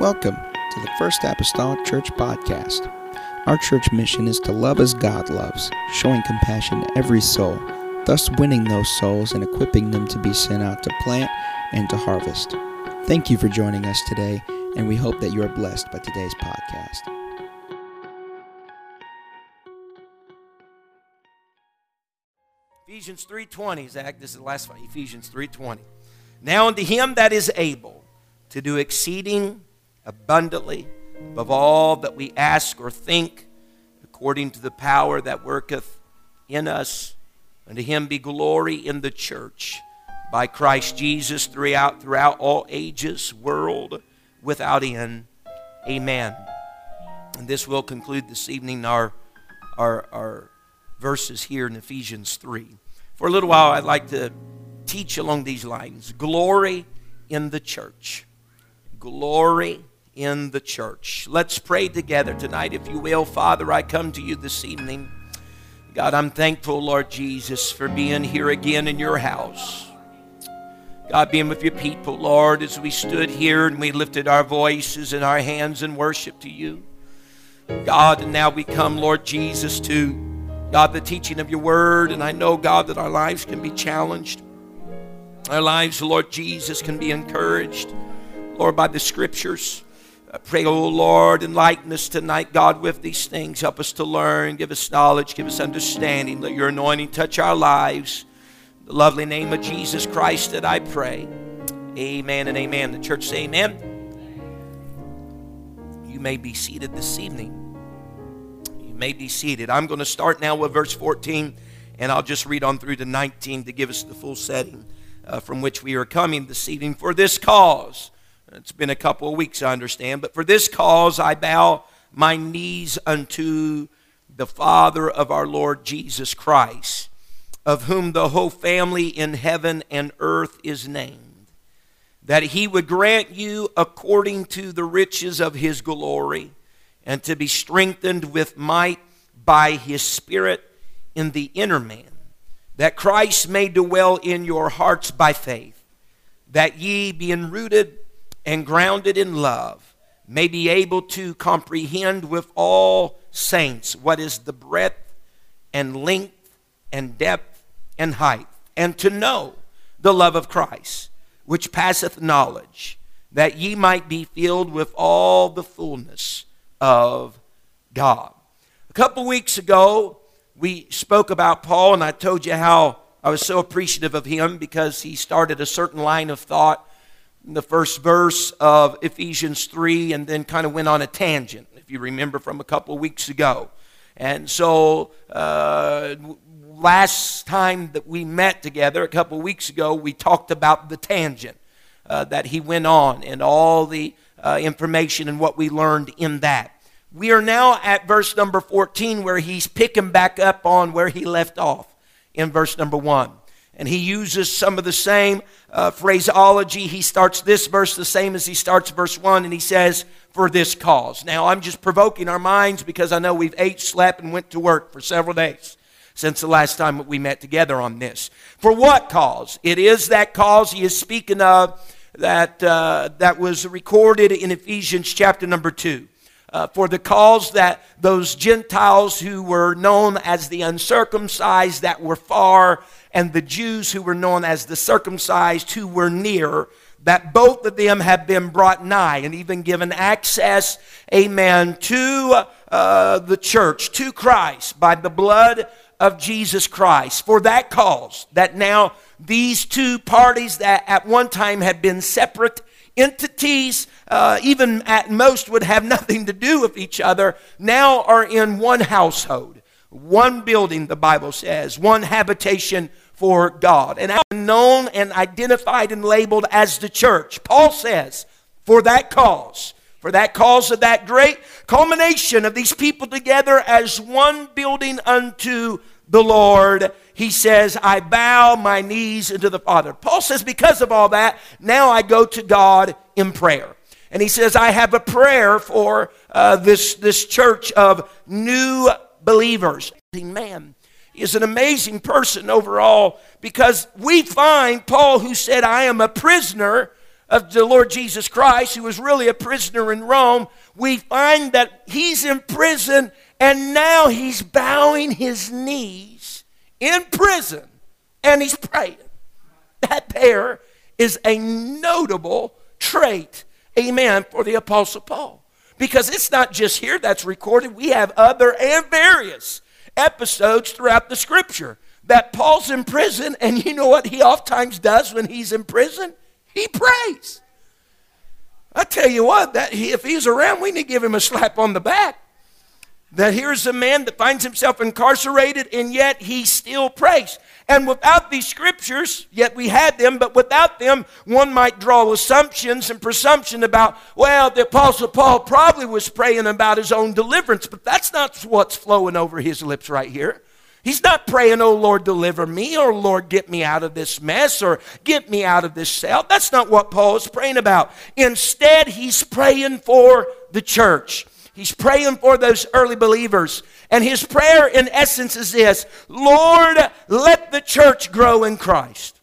Welcome to the First Apostolic Church Podcast. Our church mission is to love as God loves, showing compassion to every soul, thus winning those souls and equipping them to be sent out to plant and to harvest. Thank you for joining us today, and we hope that you are blessed by today's podcast. Ephesians 3:20, Zach, this is the last one. Ephesians 3:20. Now unto him that is able to do exceeding abundantly above all that we ask or think, according to the power that worketh in us, unto him be glory in the church by Christ Jesus throughout throughout all ages, world without end. Amen. And this will conclude this evening our our, our verses here in Ephesians 3. For a little while, I'd like to teach along these lines glory in the church. Glory in the church. Let's pray together tonight, if you will. Father, I come to you this evening. God, I'm thankful, Lord Jesus, for being here again in your house. God, being with your people, Lord, as we stood here and we lifted our voices and our hands in worship to you. God, and now we come, Lord Jesus, to God, the teaching of your word. And I know, God, that our lives can be challenged. Our lives, Lord Jesus, can be encouraged, Lord, by the scriptures. I pray, oh Lord, enlighten us tonight, God, with these things. Help us to learn, give us knowledge, give us understanding. Let your anointing touch our lives. In the lovely name of Jesus Christ that I pray. Amen and amen. The church say amen. You may be seated this evening You may be seated. I'm going to start now with verse 14, and I'll just read on through to 19 to give us the full setting uh, from which we are coming this evening. For this cause, it's been a couple of weeks, I understand, but for this cause I bow my knees unto the Father of our Lord Jesus Christ, of whom the whole family in heaven and earth is named, that he would grant you according to the riches of his glory and to be strengthened with might by his Spirit in the inner man, that Christ may dwell in your hearts by faith, that ye, being rooted and grounded in love, may be able to comprehend with all saints what is the breadth and length and depth and height, and to know the love of Christ, which passeth knowledge, that ye might be filled with all the fullness of God. A couple weeks ago, we spoke about Paul, and I told you how I was so appreciative of him because he started a certain line of thought the first verse of Ephesians 3 and then kind of went on a tangent, if you remember from a couple weeks ago. And so, uh, last time that we met together, a couple weeks ago, we talked about the tangent uh, that he went on and all the uh, information and what we learned in that. We are now at verse number 14 where he's picking back up on where he left off in verse number 1. And he uses some of the same uh, phraseology. He starts this verse the same as he starts verse 1, and he says, For this cause. Now, I'm just provoking our minds because I know we've ate, slept, and went to work for several days since the last time that we met together on this. For what cause? It is that cause he is speaking of that, uh, that was recorded in Ephesians chapter number 2. Uh, for the cause that those Gentiles who were known as the uncircumcised that were far, and the Jews who were known as the circumcised who were near, that both of them have been brought nigh and even given access, amen, to uh, the church, to Christ by the blood of Jesus Christ. For that cause, that now these two parties that at one time had been separate entities, uh, even at most would have nothing to do with each other, now are in one household, one building, the Bible says, one habitation for God. And known and identified and labeled as the church. Paul says, for that cause, for that cause of that great culmination of these people together as one building unto the Lord, he says, I bow my knees unto the Father. Paul says, because of all that, now I go to God in prayer. And he says, I have a prayer for uh, this, this church of new believers. Man is an amazing person overall because we find Paul, who said, I am a prisoner of the Lord Jesus Christ, who was really a prisoner in Rome, we find that he's in prison and now he's bowing his knees in prison and he's praying. That there is a notable trait, amen, for the Apostle Paul. Because it's not just here that's recorded, we have other and various episodes throughout the scripture that Paul's in prison, and you know what he oftentimes does when he's in prison? He prays. I tell you what, that if he's around, we need to give him a slap on the back. That here's a man that finds himself incarcerated, and yet he still prays. And without these scriptures, yet we had them, but without them, one might draw assumptions and presumption about, well, the Apostle Paul probably was praying about his own deliverance, but that's not what's flowing over his lips right here. He's not praying, oh Lord, deliver me, or Lord, get me out of this mess, or get me out of this cell. That's not what Paul is praying about. Instead, he's praying for the church. He's praying for those early believers. And his prayer, in essence, is this Lord, let the church grow in Christ.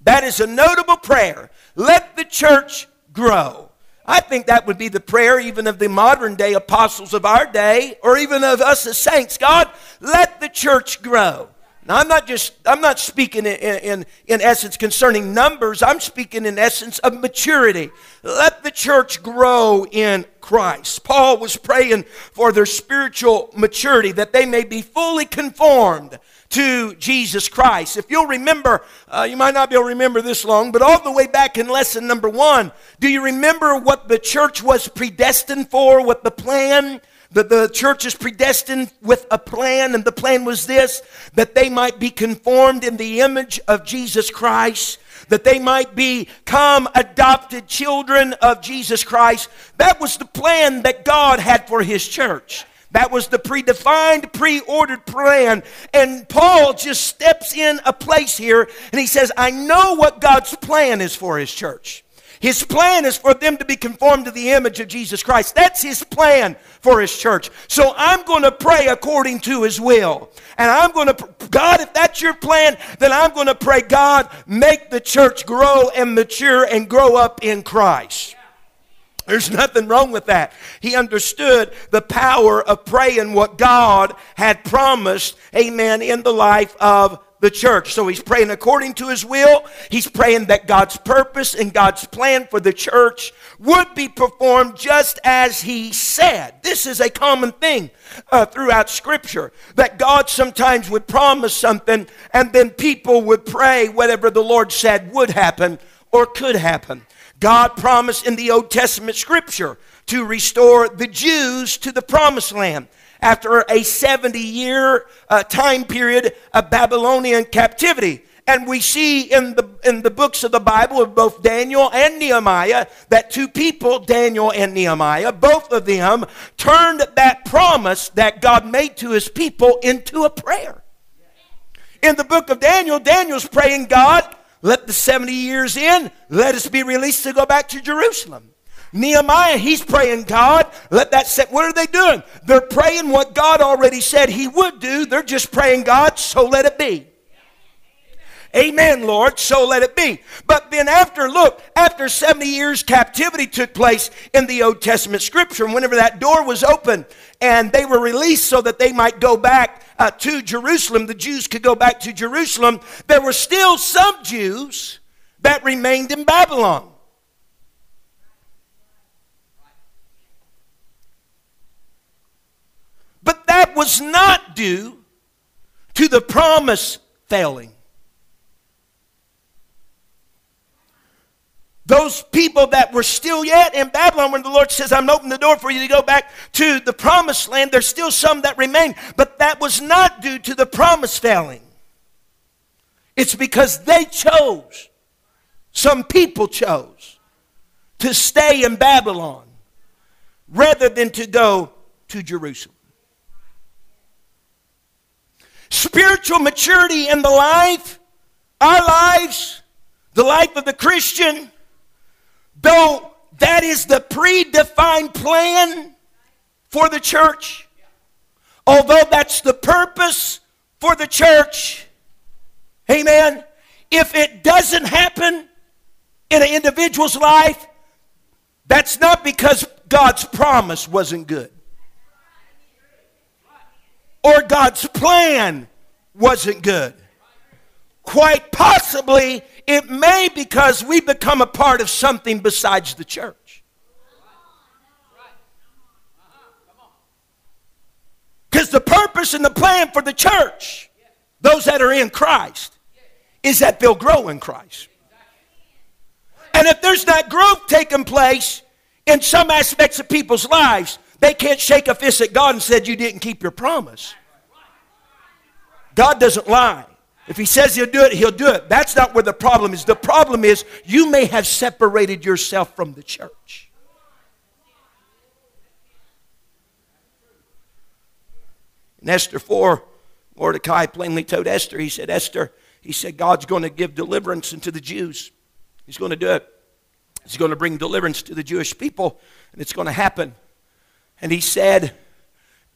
That is a notable prayer. Let the church grow. I think that would be the prayer even of the modern day apostles of our day, or even of us as saints. God, let the church grow. Now, I'm not just, I'm not speaking in, in, in essence concerning numbers. I'm speaking in essence of maturity. Let the church grow in Christ. Paul was praying for their spiritual maturity, that they may be fully conformed to Jesus Christ. If you'll remember, uh, you might not be able to remember this long, but all the way back in lesson number one, do you remember what the church was predestined for, what the plan the, the church is predestined with a plan, and the plan was this that they might be conformed in the image of Jesus Christ, that they might become adopted children of Jesus Christ. That was the plan that God had for his church. That was the predefined, pre ordered plan. And Paul just steps in a place here and he says, I know what God's plan is for his church. His plan is for them to be conformed to the image of Jesus Christ. That's His plan for His church. So I'm going to pray according to His will. And I'm going to, God, if that's your plan, then I'm going to pray, God, make the church grow and mature and grow up in Christ. There's nothing wrong with that. He understood the power of praying what God had promised, amen, in the life of the church. So he's praying according to his will. He's praying that God's purpose and God's plan for the church would be performed just as he said. This is a common thing uh, throughout Scripture that God sometimes would promise something and then people would pray whatever the Lord said would happen or could happen. God promised in the Old Testament Scripture to restore the Jews to the promised land after a 70 year uh, time period of Babylonian captivity. And we see in the, in the books of the Bible of both Daniel and Nehemiah that two people, Daniel and Nehemiah, both of them turned that promise that God made to his people into a prayer. In the book of Daniel, Daniel's praying, God, let the 70 years in, let us be released to go back to Jerusalem. Nehemiah, he's praying, God, let that set. What are they doing? They're praying what God already said he would do. They're just praying, God, so let it be. Amen, Lord, so let it be. But then after, look, after 70 years captivity took place in the Old Testament scripture, and whenever that door was open and they were released so that they might go back uh, to Jerusalem, the Jews could go back to Jerusalem, there were still some Jews that remained in Babylon. But that was not due to the promise failing. Those people that were still yet in Babylon, when the Lord says, I'm opening the door for you to go back to the promised land, there's still some that remain. But that was not due to the promise failing. It's because they chose, some people chose, to stay in Babylon rather than to go to Jerusalem. Spiritual maturity in the life, our lives, the life of the Christian, though that is the predefined plan for the church, although that's the purpose for the church, amen, if it doesn't happen, in an individual's life, that's not because God's promise wasn't good or God's plan wasn't good. Quite possibly, it may because we become a part of something besides the church. Because the purpose and the plan for the church, those that are in Christ, is that they'll grow in Christ. And if there's not growth taking place in some aspects of people's lives, they can't shake a fist at God and said you didn't keep your promise. God doesn't lie. If he says he'll do it, he'll do it. That's not where the problem is. The problem is you may have separated yourself from the church. In Esther 4, Mordecai plainly told Esther, he said, Esther, he said, God's going to give deliverance into the Jews. He's going to do it. He's going to bring deliverance to the Jewish people, and it's going to happen. And he said,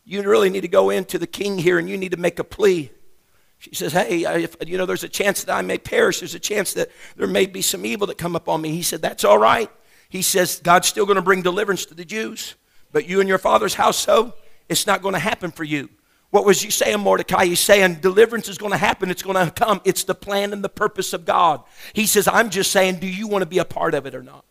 You really need to go into the king here and you need to make a plea. She says, Hey, if, you know, there's a chance that I may perish. There's a chance that there may be some evil that come upon me. He said, That's all right. He says, God's still going to bring deliverance to the Jews, but you and your father's household, it's not going to happen for you. What was you saying, Mordecai? He's saying deliverance is going to happen. It's going to come. It's the plan and the purpose of God. He says, I'm just saying, do you want to be a part of it or not?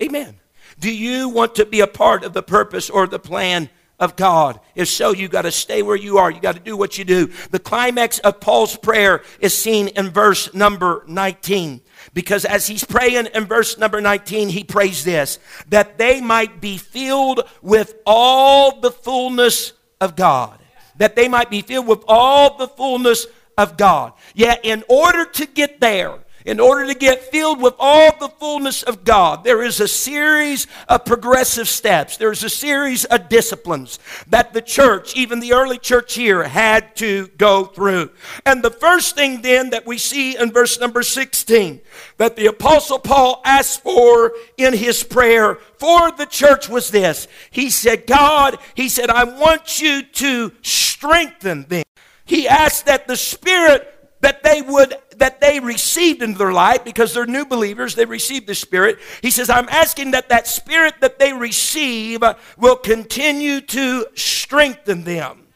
Amen. Do you want to be a part of the purpose or the plan of God. If so, you got to stay where you are. You got to do what you do. The climax of Paul's prayer is seen in verse number 19. Because as he's praying in verse number 19, he prays this that they might be filled with all the fullness of God. That they might be filled with all the fullness of God. Yet, in order to get there, in order to get filled with all the fullness of God, there is a series of progressive steps. There's a series of disciplines that the church, even the early church here, had to go through. And the first thing then that we see in verse number 16 that the Apostle Paul asked for in his prayer for the church was this. He said, God, he said, I want you to strengthen them. He asked that the Spirit that they would that they received into their life because they're new believers they received the spirit. He says i'm asking that that spirit that they receive will continue to strengthen them.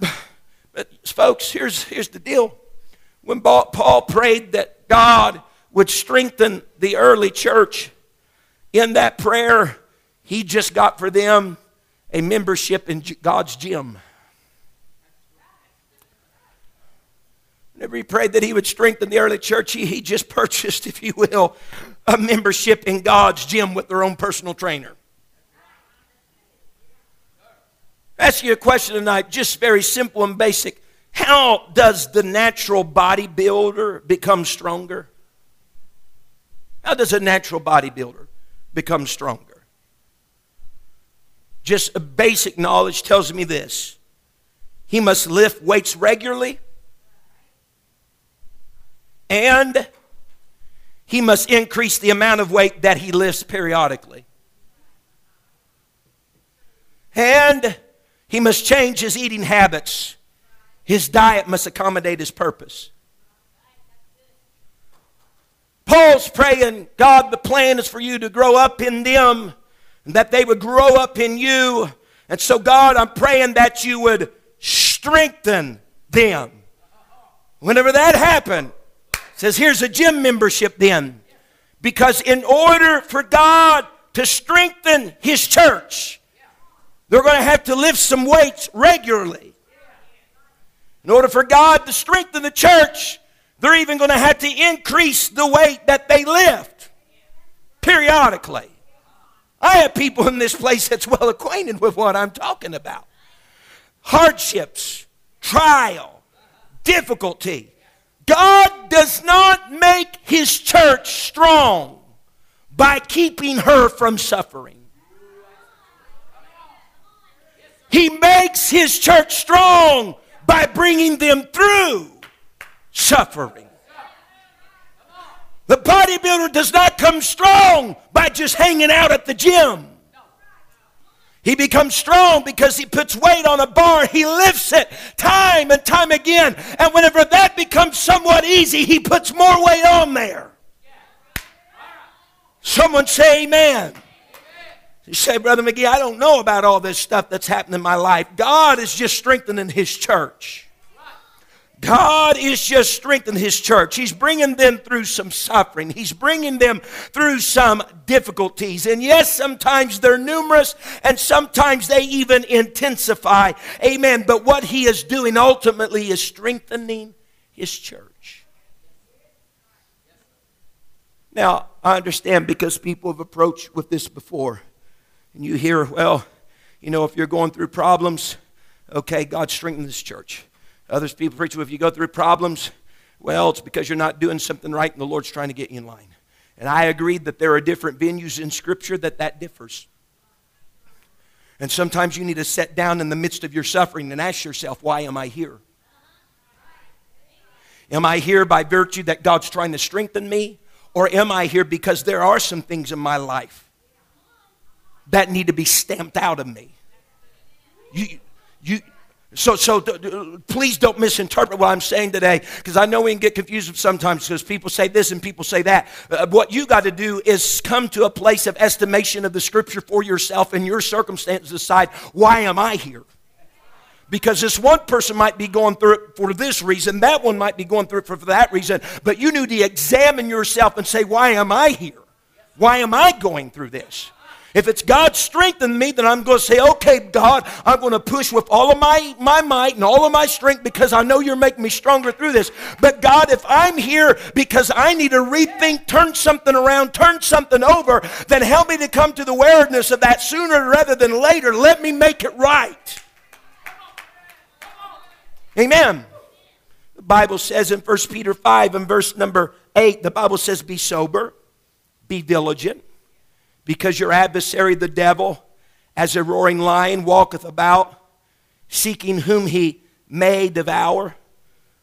But folks here's here's the deal. When paul prayed that god would strengthen the early church in that prayer he just got for them a membership in god's gym He prayed that he would strengthen the early church, he, he just purchased, if you will, a membership in God's gym with their own personal trainer. Ask you a question tonight, just very simple and basic. How does the natural bodybuilder become stronger? How does a natural bodybuilder become stronger? Just basic knowledge tells me this. He must lift weights regularly and he must increase the amount of weight that he lifts periodically. And he must change his eating habits. His diet must accommodate his purpose. Paul's praying, God, the plan is for you to grow up in them and that they would grow up in you. And so, God, I'm praying that you would strengthen them. Whenever that happened, says, here's a gym membership then. Because in order for God to strengthen His church, they're going to have to lift some weights regularly. In order for God to strengthen the church, they're even going to have to increase the weight that they lift periodically. I have people in this place that's well acquainted with what I'm talking about. Hardships, trial, difficulty, God does not make his church strong by keeping her from suffering. He makes his church strong by bringing them through suffering. The bodybuilder does not come strong by just hanging out at the gym. He becomes strong because he puts weight on a bar. He lifts it time and time again. And whenever that becomes somewhat easy, he puts more weight on there. Someone say amen. You say, Brother McGee, I don't know about all this stuff that's happened in my life. God is just strengthening His church. God is just strengthening His church. He's bringing them through some suffering. He's bringing them through some difficulties. And yes, sometimes they're numerous and sometimes they even intensify. Amen. But what He is doing ultimately is strengthening His church. Now, I understand because people have approached with this before. And you hear, well, you know, if you're going through problems, okay, God strengthen this church. Others people preach, well, if you go through problems, well, it's because you're not doing something right and the Lord's trying to get you in line. And I agree that there are different venues in Scripture that that differs. And sometimes you need to sit down in the midst of your suffering and ask yourself, why am I here? Am I here by virtue that God's trying to strengthen me? Or am I here because there are some things in my life that need to be stamped out of me? You, you, so, so please don't misinterpret what I'm saying today because I know we can get confused sometimes because people say this and people say that. Uh, what you got to do is come to a place of estimation of the scripture for yourself and your circumstances. Decide, why am I here? Because this one person might be going through it for this reason, that one might be going through it for, for that reason, but you need to examine yourself and say, why am I here? Why am I going through this? If it's God strengthening me, then I'm going to say, okay, God, I'm going to push with all of my, my might and all of my strength because I know you're making me stronger through this. But God, if I'm here because I need to rethink, turn something around, turn something over, then help me to come to the awareness of that sooner rather than later. Let me make it right. Amen. The Bible says in 1 Peter 5 and verse number 8, the Bible says, Be sober, be diligent because your adversary, the devil, as a roaring lion, walketh about, seeking whom he may devour,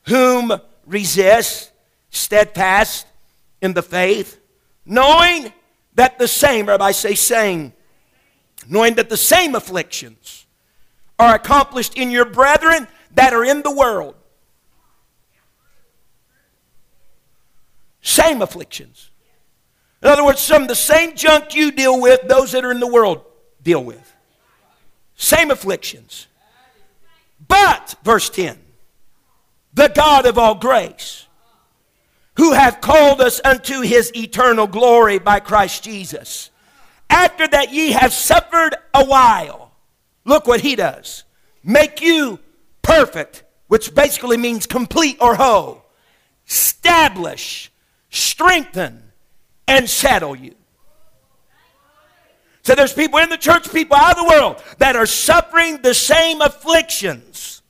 whom resist, steadfast in the faith, knowing that the same, I say same, knowing that the same afflictions are accomplished in your brethren that are in the world. Same afflictions. In other words, some of the same junk you deal with, those that are in the world deal with. Same afflictions. But, verse 10, the God of all grace, who hath called us unto his eternal glory by Christ Jesus, after that ye have suffered a while, look what he does make you perfect, which basically means complete or whole, establish, strengthen, and settle you. So there's people in the church, people out of the world that are suffering the same afflictions,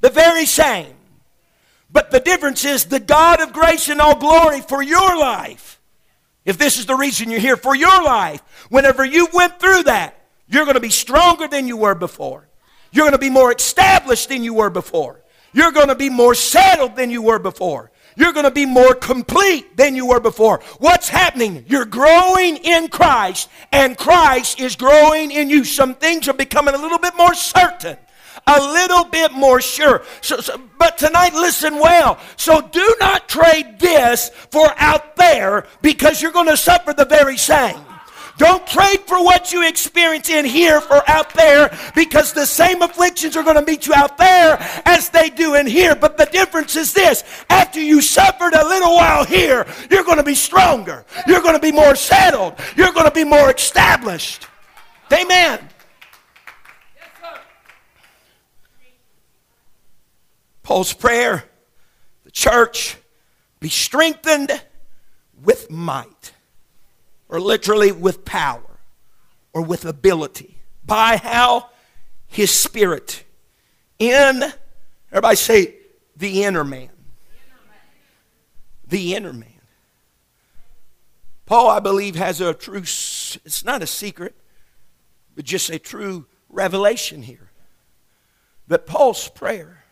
the very same. But the difference is the God of grace and all glory for your life. If this is the reason you're here, for your life, whenever you went through that, you're going to be stronger than you were before. You're going to be more established than you were before. You're going to be more settled than you were before. You're going to be more complete than you were before. What's happening? You're growing in Christ, and Christ is growing in you. Some things are becoming a little bit more certain a little bit more sure. So, so, but tonight, listen well. So do not trade this for out there because you're going to suffer the very same. Don't trade for what you experience in here for out there because the same afflictions are going to meet you out there as they do in here. But the difference is this after you suffered a little while here, you're going to be stronger. You're going to be more settled. You're going to be more established. Amen. Paul's prayer, the church, be strengthened with might or literally with power or with ability. By how? His spirit. In, everybody say, the inner man. The inner man. Paul, I believe, has a true, it's not a secret, but just a true revelation here. That Paul's prayer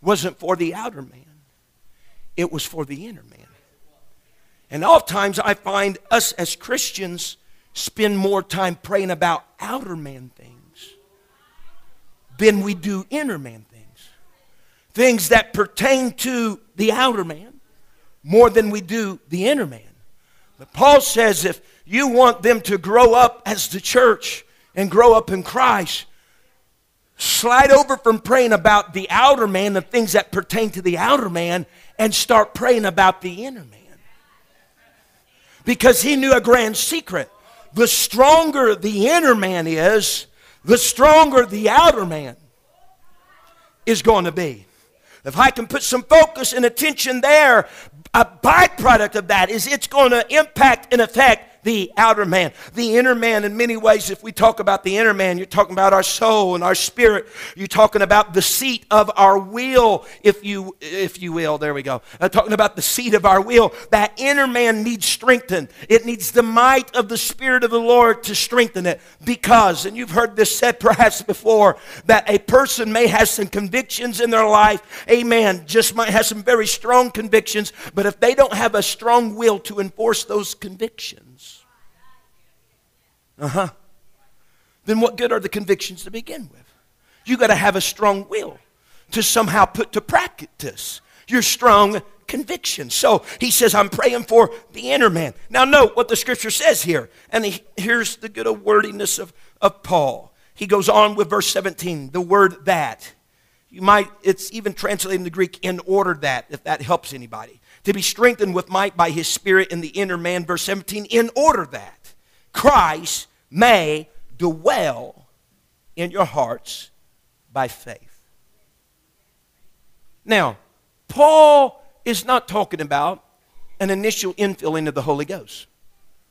wasn't for the outer man, it was for the inner man. And oftentimes I find us as Christians spend more time praying about outer man things than we do inner man things. Things that pertain to the outer man more than we do the inner man. But Paul says if you want them to grow up as the church and grow up in Christ, slide over from praying about the outer man, the things that pertain to the outer man, and start praying about the inner man. Because he knew a grand secret. The stronger the inner man is, the stronger the outer man is going to be. If I can put some focus and attention there, a byproduct of that is it's going to impact and affect the outer man. The inner man, in many ways, if we talk about the inner man, you're talking about our soul and our spirit. You're talking about the seat of our will, if you, if you will. There we go. I'm talking about the seat of our will. That inner man needs strengthened. It needs the might of the Spirit of the Lord to strengthen it. Because, and you've heard this said perhaps before, that a person may have some convictions in their life. Amen. Just might have some very strong convictions, but if they don't have a strong will to enforce those convictions, uh huh. Then what good are the convictions to begin with? You got to have a strong will to somehow put to practice your strong conviction. So he says, I'm praying for the inner man. Now, note what the scripture says here. And he, here's the good wordiness of, of Paul. He goes on with verse 17, the word that. You might, it's even translated in the Greek, in order that, if that helps anybody. To be strengthened with might by his spirit in the inner man, verse 17, in order that Christ may dwell in your hearts by faith. Now, Paul is not talking about an initial infilling of the Holy Ghost.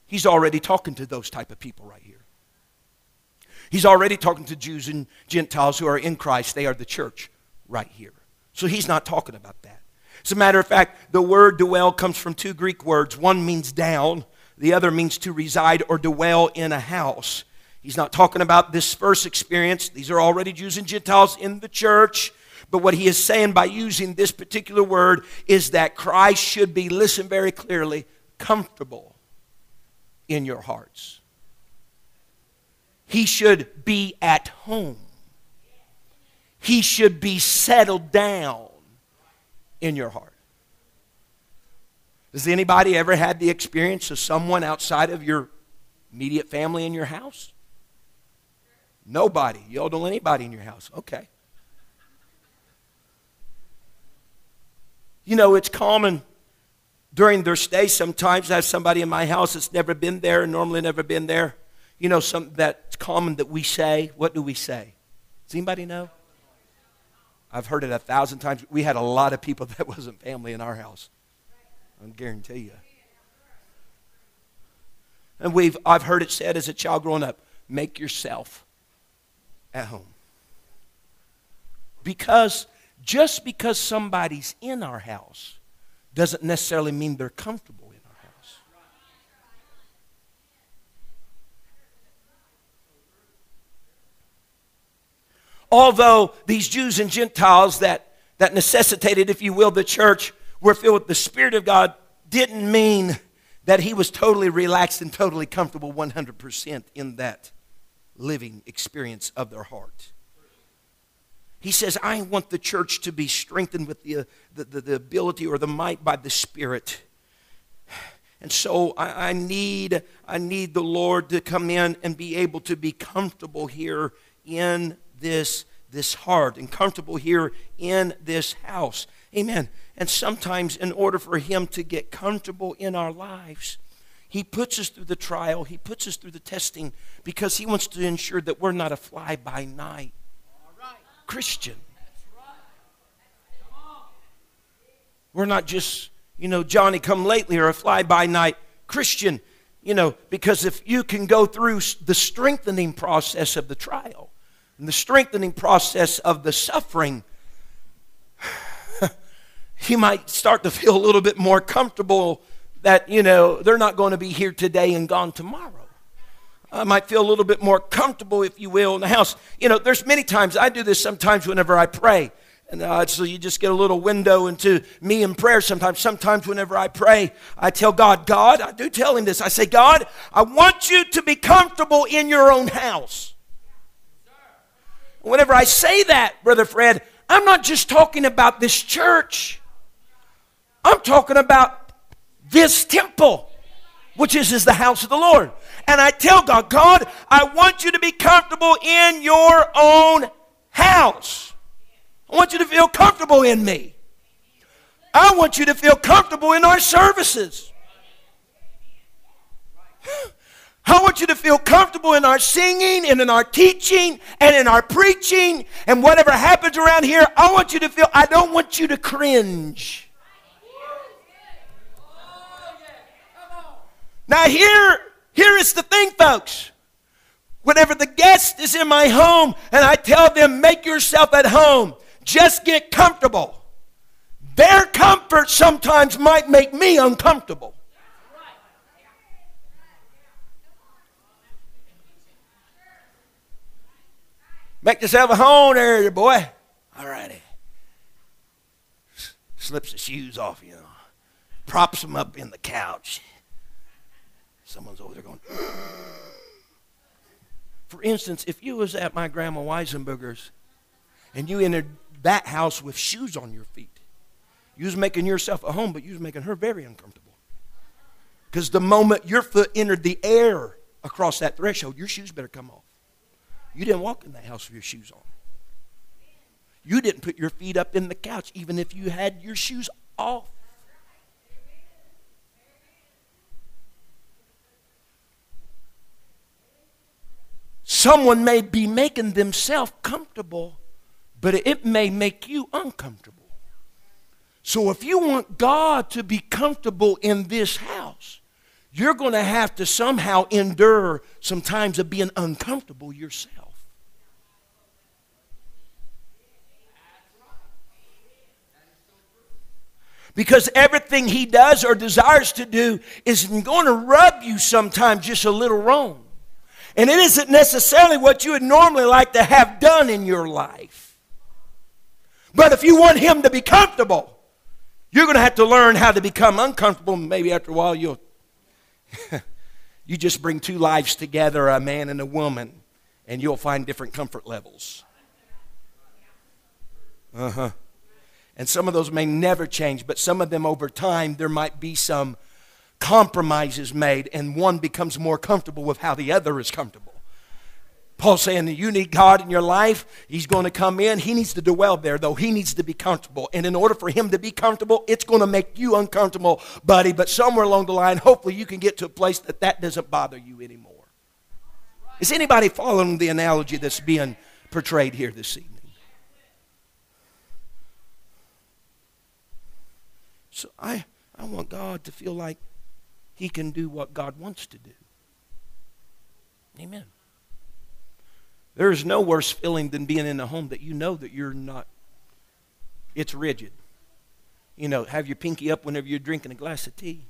He's already talking to those type of people right here. He's already talking to Jews and Gentiles who are in Christ. They are the church right here. So he's not talking about that. As a matter of fact, the word dwell comes from two Greek words. One means down, the other means to reside or dwell in a house. He's not talking about this first experience. These are already Jews and Gentiles in the church. But what he is saying by using this particular word is that Christ should be, listen very clearly, comfortable in your hearts. He should be at home. He should be settled down in your heart. Has anybody ever had the experience of someone outside of your immediate family in your house? Nobody. You don't anybody in your house. Okay. You know, it's common during their stay sometimes I have somebody in my house that's never been there normally never been there. You know, something that's common that we say. What do we say? Does anybody know? I've heard it a thousand times. We had a lot of people that wasn't family in our house. I guarantee you. And we've, I've heard it said as a child growing up make yourself at home. Because just because somebody's in our house doesn't necessarily mean they're comfortable in our house. Although these Jews and Gentiles that, that necessitated, if you will, the church were filled with the Spirit of God didn't mean that he was totally relaxed and totally comfortable 100% in that living experience of their heart. He says, I want the church to be strengthened with the, uh, the, the, the ability or the might by the Spirit. And so I, I, need, I need the Lord to come in and be able to be comfortable here in this, this heart and comfortable here in this house. Amen. And sometimes, in order for Him to get comfortable in our lives, He puts us through the trial, He puts us through the testing because He wants to ensure that we're not a fly by night Christian. We're not just, you know, Johnny come lately or a fly by night Christian, you know, because if you can go through the strengthening process of the trial and the strengthening process of the suffering, you might start to feel a little bit more comfortable that, you know, they're not going to be here today and gone tomorrow. I might feel a little bit more comfortable, if you will, in the house. You know, there's many times I do this sometimes whenever I pray. And uh, so you just get a little window into me in prayer sometimes. Sometimes, whenever I pray, I tell God, God, I do tell Him this. I say, God, I want you to be comfortable in your own house. Whenever I say that, Brother Fred, I'm not just talking about this church, I'm talking about this temple, which is, is the house of the Lord. And I tell God, God, I want you to be comfortable in your own house. I want you to feel comfortable in me. I want you to feel comfortable in our services. I want you to feel comfortable in our singing and in our teaching and in our preaching and whatever happens around here. I want you to feel, I don't want you to cringe. Now, here, here is the thing, folks. Whenever the guest is in my home and I tell them, make yourself at home, just get comfortable. Their comfort sometimes might make me uncomfortable. Make yourself a home there, boy. All righty. Slips the shoes off, you know. Props them up in the couch. Someone's over there going. For instance, if you was at my grandma Weisenberger's and you entered that house with shoes on your feet, you was making yourself at home, but you was making her very uncomfortable. Because the moment your foot entered the air across that threshold, your shoes better come off. You didn't walk in that house with your shoes on. You didn't put your feet up in the couch, even if you had your shoes off. Someone may be making themselves comfortable, but it may make you uncomfortable. So if you want God to be comfortable in this house, you're going to have to somehow endure some times of being uncomfortable yourself. Because everything he does or desires to do is going to rub you sometimes just a little wrong. And it isn't necessarily what you would normally like to have done in your life. But if you want him to be comfortable, you're going to have to learn how to become uncomfortable. Maybe after a while, you'll. you just bring two lives together, a man and a woman, and you'll find different comfort levels. Uh huh. And some of those may never change, but some of them over time, there might be some compromises made, and one becomes more comfortable with how the other is comfortable. Paul's saying you need God in your life. He's going to come in. He needs to dwell there, though. He needs to be comfortable. And in order for him to be comfortable, it's going to make you uncomfortable, buddy. But somewhere along the line, hopefully you can get to a place that that doesn't bother you anymore. Is anybody following the analogy that's being portrayed here this evening? So I, I want God to feel like He can do what God wants to do. Amen. There is no worse feeling than being in a home that you know that you're not, it's rigid. You know, have your pinky up whenever you're drinking a glass of tea.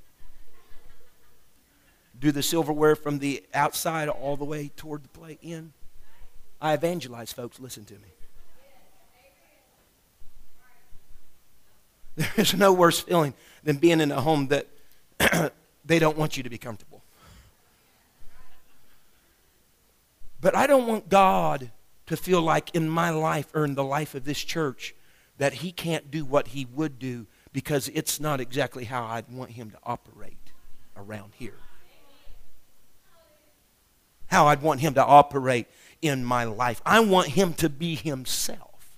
Do the silverware from the outside all the way toward the plate in. I evangelize, folks. Listen to me. There is no worse feeling than being in a home that they don't want you to be comfortable. But I don't want God to feel like in my life or in the life of this church that He can't do what He would do because it's not exactly how I'd want Him to operate around here. How I'd want Him to operate in my life. I want Him to be Himself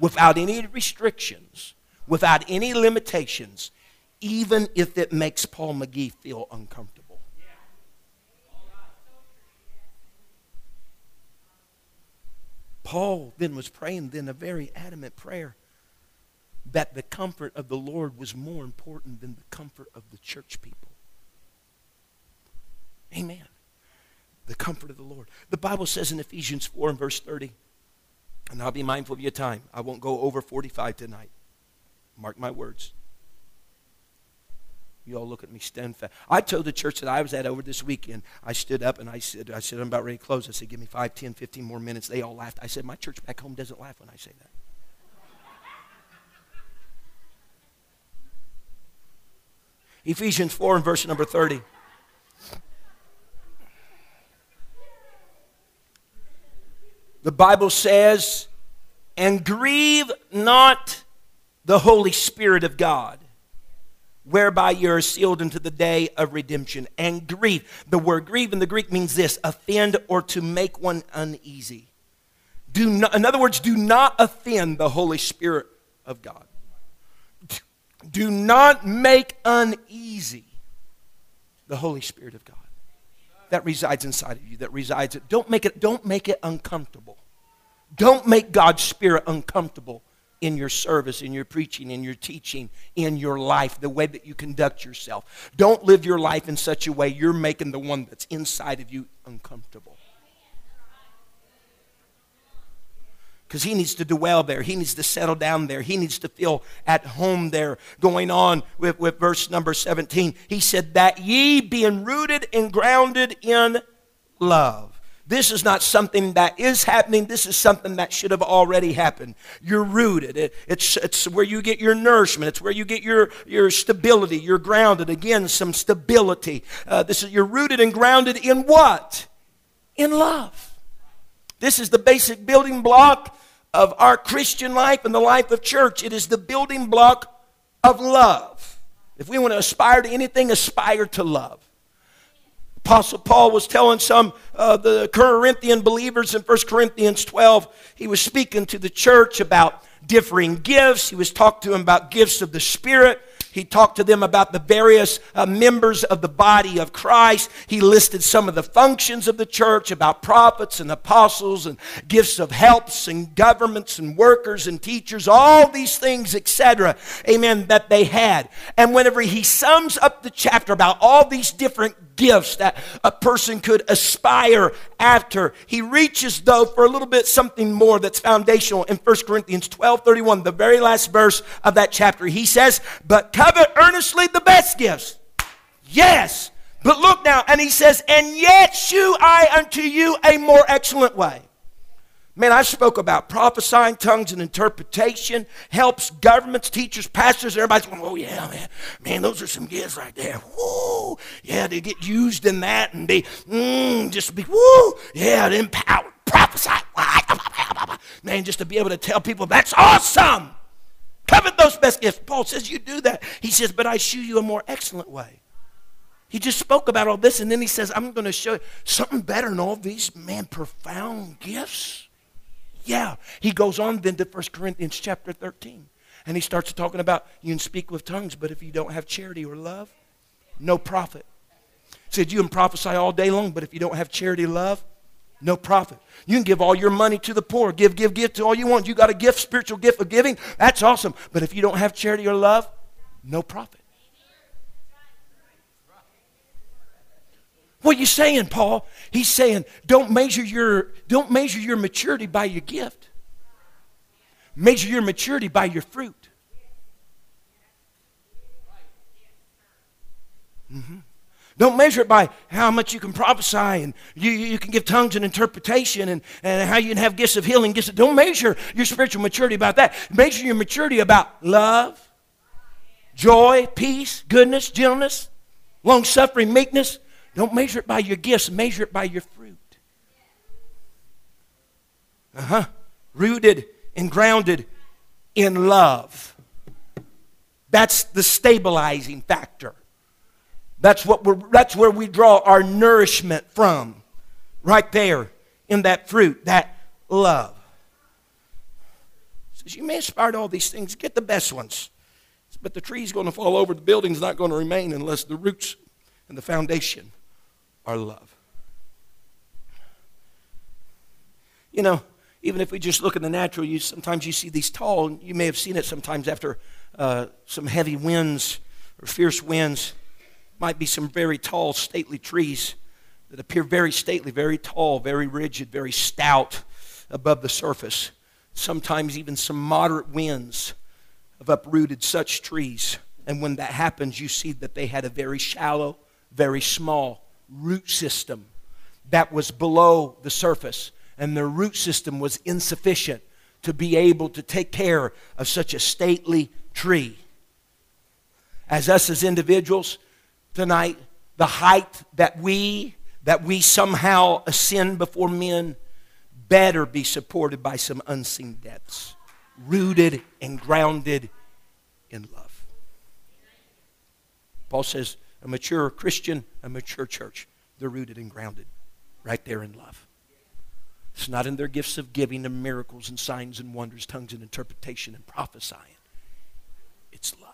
without any restrictions without any limitations, even if it makes Paul McGee feel uncomfortable. Paul then was praying then a very adamant prayer that the comfort of the Lord was more important than the comfort of the church people. Amen. The comfort of the Lord. The Bible says in Ephesians 4 and verse 30, and I'll be mindful of your time. I won't go over 45 tonight. Mark my words. You all look at me steadfast. I told the church that I was at over this weekend. I stood up and I said, I said, I'm about ready to close. I said, give me five, ten, fifteen more minutes. They all laughed. I said, my church back home doesn't laugh when I say that. Ephesians 4 and verse number 30. The Bible says, and grieve not the Holy Spirit of God whereby you are sealed into the day of redemption. And grieve. The word grieve in the Greek means this offend or to make one uneasy. Do not, in other words, do not offend the Holy Spirit of God. Do not make uneasy the Holy Spirit of God that resides inside of you, that resides. Don't make it, don't make it uncomfortable. Don't make God's Spirit uncomfortable in your service, in your preaching, in your teaching, in your life, the way that you conduct yourself. Don't live your life in such a way you're making the one that's inside of you uncomfortable. because he needs to dwell there. He needs to settle down there. He needs to feel at home there. Going on with, with verse number 17, he said, That ye being rooted and grounded in love. This is not something that is happening. This is something that should have already happened. You're rooted. It, it's, it's where you get your nourishment. It's where you get your, your stability. You're grounded. Again, some stability. Uh, this is, you're rooted and grounded in what? In love. This is the basic building block of our Christian life and the life of church. It is the building block of love. If we want to aspire to anything, aspire to love. Apostle Paul was telling some of the Corinthian believers in 1 Corinthians 12, he was speaking to the church about differing gifts. He was talking to them about gifts of the Spirit. He talked to them about the various uh, members of the body of Christ. He listed some of the functions of the church about prophets and apostles and gifts of helps and governments and workers and teachers, all these things, etc. Amen, that they had. And whenever he sums up the chapter about all these different gifts that a person could aspire after. He reaches, though, for a little bit something more that's foundational in 1 Corinthians 12 31, the very last verse of that chapter. He says, But covet earnestly the best gifts. Yes. But look now, and he says, And yet shew I unto you a more excellent way. Man, I spoke about prophesying, tongues, and interpretation helps governments, teachers, pastors. Everybody's going, oh, yeah, man. Man, those are some gifts right there. Woo. Yeah, they get used in that and they mm, just be, woo. Yeah, they empower, prophesy. Man, just to be able to tell people, that's awesome. Covet those best gifts. Paul says you do that. He says, but I shew you a more excellent way. He just spoke about all this, and then he says, I'm going to show you something better than all these, man, profound gifts. Yeah. He goes on then to 1 Corinthians chapter 13. And he starts talking about you can speak with tongues, but if you don't have charity or love, no profit. He said you can prophesy all day long, but if you don't have charity, love, no profit. You can give all your money to the poor, give, give, give to all you want. You got a gift, spiritual gift of giving. That's awesome. But if you don't have charity or love, no profit. What are you saying, Paul? He's saying, don't measure your, don't measure your maturity by your gift. Measure your maturity by your fruit. Mm-hmm. Don't measure it by how much you can prophesy and you, you can give tongues and interpretation and, and how you can have gifts of healing. Gifts of, don't measure your spiritual maturity about that. Measure your maturity about love, joy, peace, goodness, gentleness, long suffering, meekness, don't measure it by your gifts, measure it by your fruit. Uh huh. Rooted and grounded in love. That's the stabilizing factor. That's, what we're, that's where we draw our nourishment from. Right there in that fruit, that love. Says, you may aspire to all these things, get the best ones. But the tree's going to fall over, the building's not going to remain unless the roots and the foundation our love. You know, even if we just look in the natural, you sometimes you see these tall, and you may have seen it sometimes after uh, some heavy winds or fierce winds. Might be some very tall, stately trees that appear very stately, very tall, very rigid, very stout above the surface. Sometimes even some moderate winds have uprooted such trees. And when that happens, you see that they had a very shallow, very small, root system that was below the surface, and their root system was insufficient to be able to take care of such a stately tree. as us as individuals tonight, the height that we that we somehow ascend before men better be supported by some unseen depths, rooted and grounded in love. Paul says a mature Christian, a mature church, they're rooted and grounded right there in love. It's not in their gifts of giving and miracles and signs and wonders, tongues and interpretation and prophesying. It's love.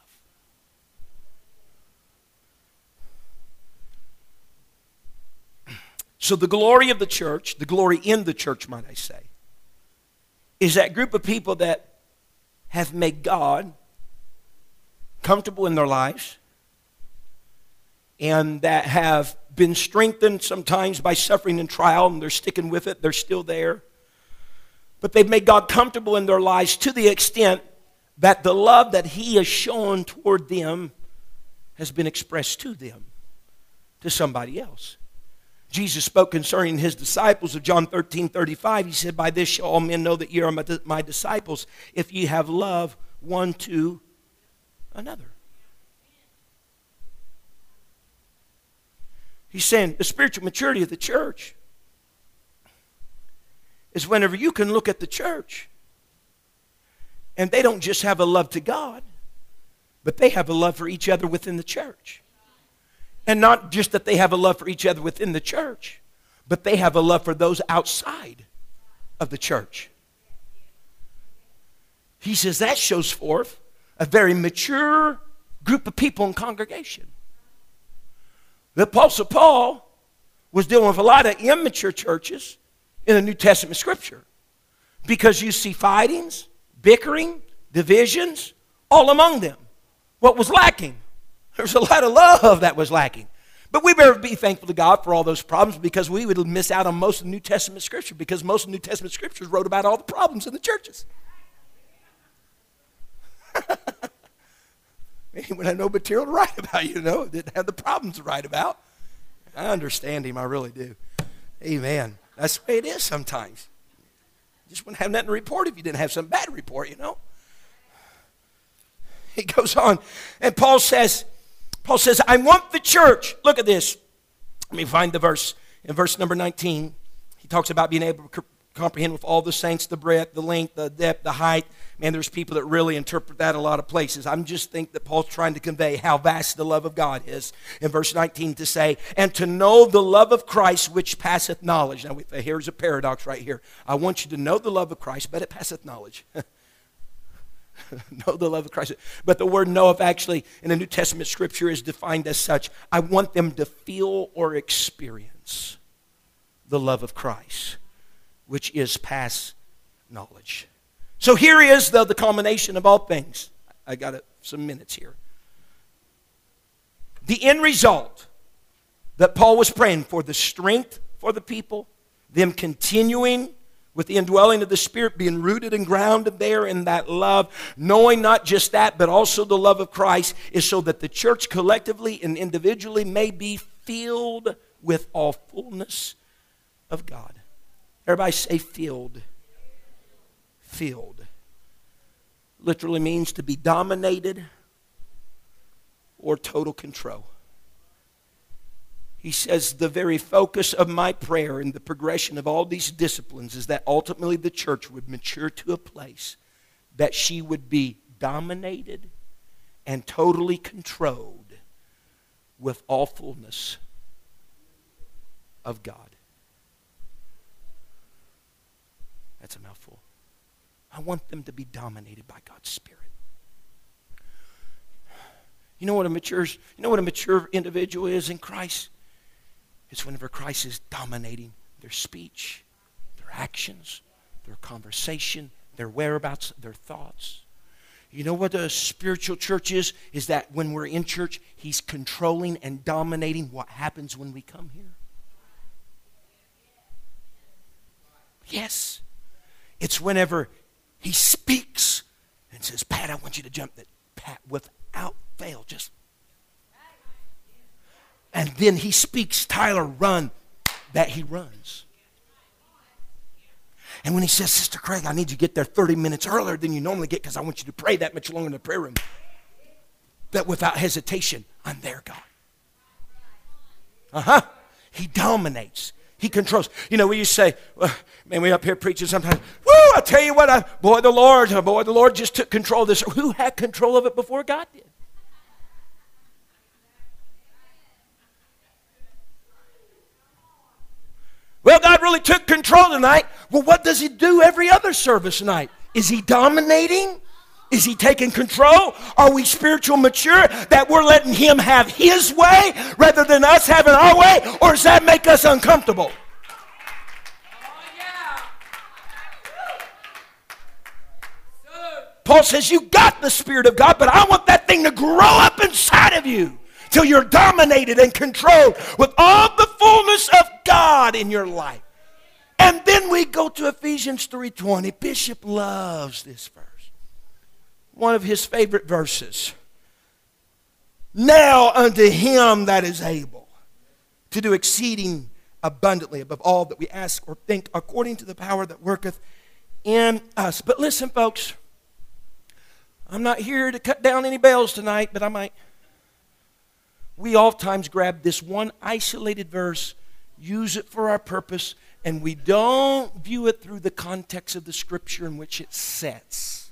So, the glory of the church, the glory in the church, might I say, is that group of people that have made God comfortable in their lives and that have been strengthened sometimes by suffering and trial, and they're sticking with it, they're still there. But they've made God comfortable in their lives to the extent that the love that He has shown toward them has been expressed to them, to somebody else. Jesus spoke concerning his disciples of John 13 35. He said, By this shall all men know that ye are my disciples, if ye have love one to another. He's saying the spiritual maturity of the church is whenever you can look at the church and they don't just have a love to God, but they have a love for each other within the church. And not just that they have a love for each other within the church, but they have a love for those outside of the church. He says that shows forth a very mature group of people in congregation. The Apostle Paul was dealing with a lot of immature churches in the New Testament scripture because you see fightings, bickering, divisions all among them. What was lacking? There's a lot of love that was lacking. But we better be thankful to God for all those problems because we would miss out on most of the New Testament scripture because most of the New Testament scriptures wrote about all the problems in the churches. Maybe when I know material to write about, you know, didn't have the problems to write about. I understand him, I really do. Amen. That's the way it is sometimes. You just wouldn't have nothing to report if you didn't have some bad report, you know. He goes on, and Paul says, Paul says, I want the church. Look at this. Let me find the verse. In verse number 19, he talks about being able to comprehend with all the saints the breadth, the length, the depth, the height. Man, there's people that really interpret that a lot of places. I'm just think that Paul's trying to convey how vast the love of God is in verse 19 to say, and to know the love of Christ which passeth knowledge. Now, here's a paradox right here. I want you to know the love of Christ, but it passeth knowledge. know the love of Christ. But the word know of actually in the New Testament scripture is defined as such. I want them to feel or experience the love of Christ which is past knowledge. So here is the, the culmination of all things. I got some minutes here. The end result that Paul was praying for the strength for the people, them continuing with the indwelling of the Spirit, being rooted and grounded there in that love, knowing not just that, but also the love of Christ, is so that the church collectively and individually may be filled with all fullness of God. Everybody say filled. Filled. Literally means to be dominated or total control. He says, The very focus of my prayer and the progression of all these disciplines is that ultimately the church would mature to a place that she would be dominated and totally controlled with all fullness of God. That's a mouthful. I want them to be dominated by God's Spirit. You know what a mature, you know what a mature individual is in Christ? It's whenever Christ is dominating their speech, their actions, their conversation, their whereabouts, their thoughts. You know what a spiritual church is? Is that when we're in church, He's controlling and dominating what happens when we come here. Yes. It's whenever he speaks and says, Pat, I want you to jump that. Pat, without fail, just. And then he speaks, Tyler, run, that he runs. And when he says, Sister Craig, I need you to get there 30 minutes earlier than you normally get because I want you to pray that much longer in the prayer room. that without hesitation, I'm there, God. Uh huh. He dominates. He controls. You know, we used to say, well, man, we up here preaching sometimes. Woo! I tell you what, I, boy, the Lord, boy, the Lord just took control of this. Who had control of it before God did? Well, God really took control tonight. Well, what does He do every other service night? Is He dominating? Is He taking control? Are we spiritual mature that we're letting Him have His way rather than us having our way? Or does that make us uncomfortable? Paul says, You got the Spirit of God, but I want that thing to grow up inside of you till you're dominated and controlled with all the fullness of God in your life. And then we go to Ephesians 3:20. Bishop loves this verse. One of his favorite verses. Now unto him that is able to do exceeding abundantly above all that we ask or think according to the power that worketh in us. But listen folks, I'm not here to cut down any bells tonight, but I might we oftentimes grab this one isolated verse, use it for our purpose, and we don't view it through the context of the scripture in which it sets.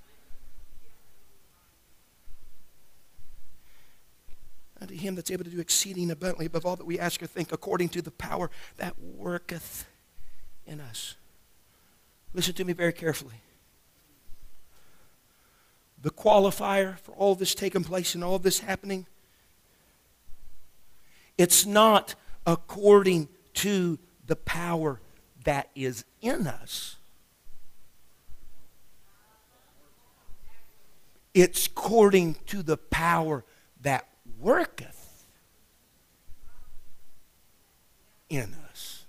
Unto him that's able to do exceeding abundantly above all that we ask or think, according to the power that worketh in us. Listen to me very carefully. The qualifier for all this taking place and all this happening it's not according to the power that is in us. It's according to the power worketh in us.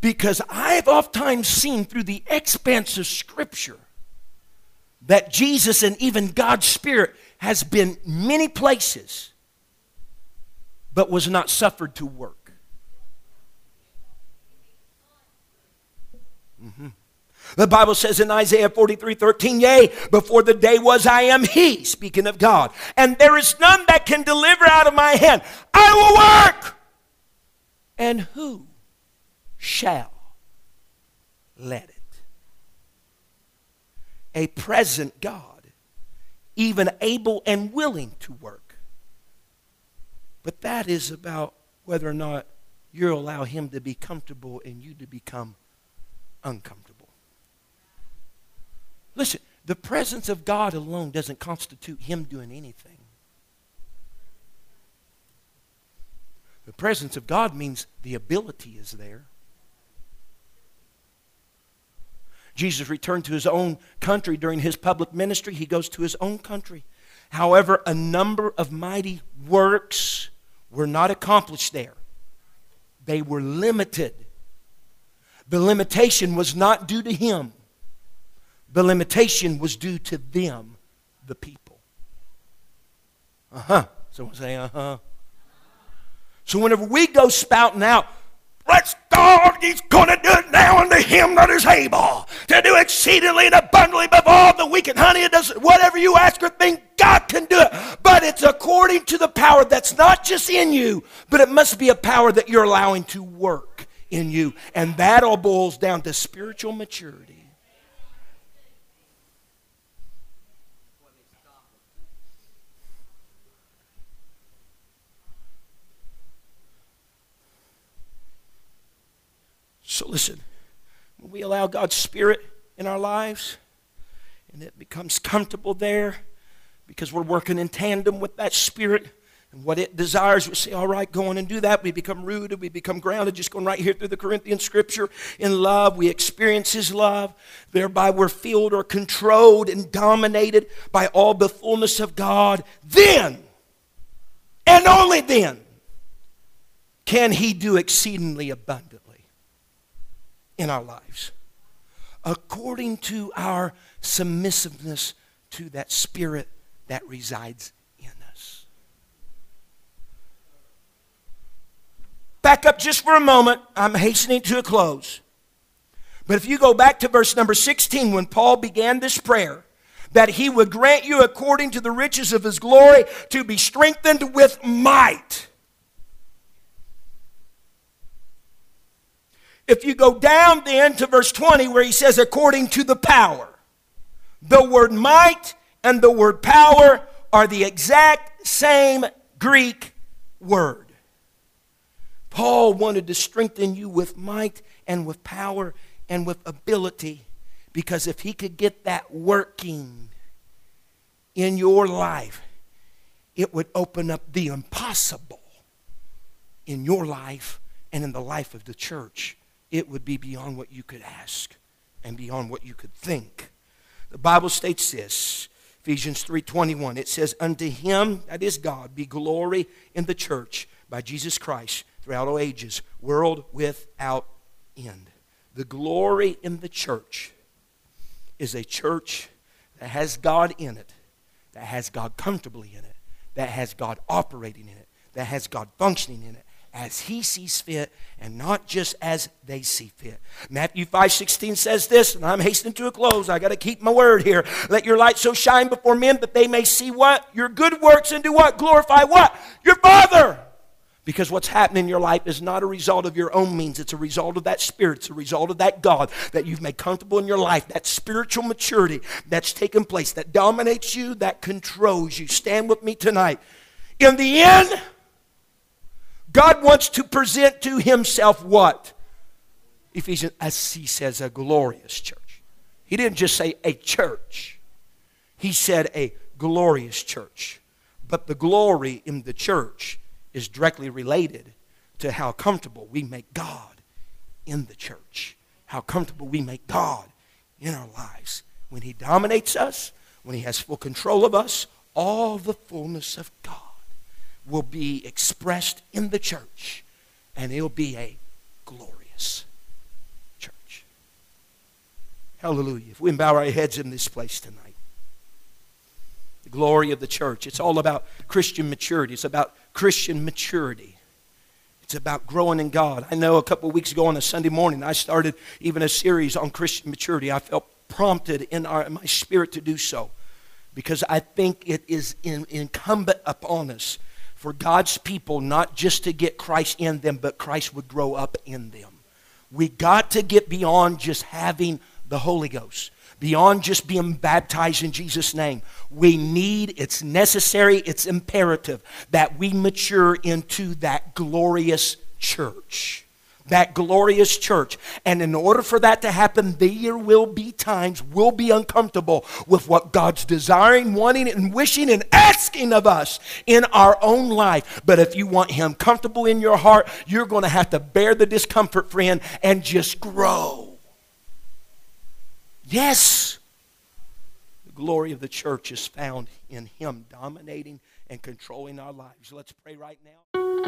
Because I've oftentimes seen through the expanse of Scripture that Jesus and even God's Spirit has been many places, but was not suffered to work. Mm-hmm. The Bible says in Isaiah 43 13, Yea, before the day was I am He, speaking of God, and there is none that can deliver out of my hand. I will work. And who shall let it? a present God, even able and willing to work. But that is about whether or not you allow Him to be comfortable and you to become uncomfortable. Listen, the presence of God alone doesn't constitute Him doing anything. The presence of God means the ability is there. Jesus returned to his own country during his public ministry. He goes to his own country. However, a number of mighty works were not accomplished there, they were limited. The limitation was not due to him, the limitation was due to them, the people. Uh huh. Someone say, uh huh. So whenever we go spouting out, Let's God, He's going to do it now unto Him that is able to do exceedingly and abundantly above all that we can. Honey, it does whatever you ask or think, God can do it. But it's according to the power that's not just in you, but it must be a power that you're allowing to work in you. And that all boils down to spiritual maturity. So listen, when we allow God's Spirit in our lives and it becomes comfortable there because we're working in tandem with that Spirit and what it desires, we say, all right, go on and do that. We become rooted, we become grounded, just going right here through the Corinthian scripture in love. We experience His love. Thereby, we're filled or controlled and dominated by all the fullness of God. Then, and only then, can He do exceedingly abundantly in our lives according to our submissiveness to that spirit that resides in us. Back up just for a moment. I'm hastening to a close. But if you go back to verse number 16, when Paul began this prayer, that he would grant you according to the riches of his glory to be strengthened with might. If you go down then to verse 20, where he says, according to the power, the word might and the word power are the exact same Greek word. Paul wanted to strengthen you with might and with power and with ability because if he could get that working in your life, it would open up the impossible in your life and in the life of the church. It would be beyond what you could ask and beyond what you could think. The Bible states this, Ephesians 3:21. It says, "Unto him, that is God, be glory in the church by Jesus Christ throughout all ages, world without end." The glory in the church is a church that has God in it, that has God comfortably in it, that has God operating in it, that has God functioning in it as he sees fit and not just as they see fit. Matthew 5 16 says this, and I'm hastening to a close. I got to keep my word here. Let your light so shine before men that they may see what? Your good works and do what? Glorify what? Your Father because what's happening in your life is not a result of your own means. It's a result of that Spirit. It's a result of that God that you've made comfortable in your life, that spiritual maturity that's taken place, that dominates you, that controls you. Stand with me tonight. In the end, God wants to present to Himself what? Ephesians, as He says, a glorious church. He didn't just say a church, He said a glorious church. But the glory in the church is directly related to how comfortable we make God in the church, how comfortable we make God in our lives. When He dominates us, when He has full control of us, all the fullness of God will be expressed in the church, and it'll be a glorious church. Hallelujah. If we bow our heads in this place tonight, the glory of the church. It's all about Christian maturity. It's about Christian maturity. It's about growing in God. I know a couple of weeks ago on a Sunday morning, I started even a series on Christian maturity. I felt prompted in, our, in my spirit to do so because I think it is in, incumbent upon us for God's people not just to get Christ in them, but Christ would grow up in them. We got to get beyond just having the Holy Ghost beyond just being baptized in Jesus' name. We need, it's necessary, it's imperative that we mature into that glorious church. That glorious church. And in order for that to happen, there will be times we'll be uncomfortable with what God's desiring, wanting, and wishing and asking of us in our own life. But if you want Him comfortable in your heart, you're going to have to bear the discomfort, friend, and just grow Yes, the glory of the church is found in Him dominating and controlling our lives. Let's pray right now.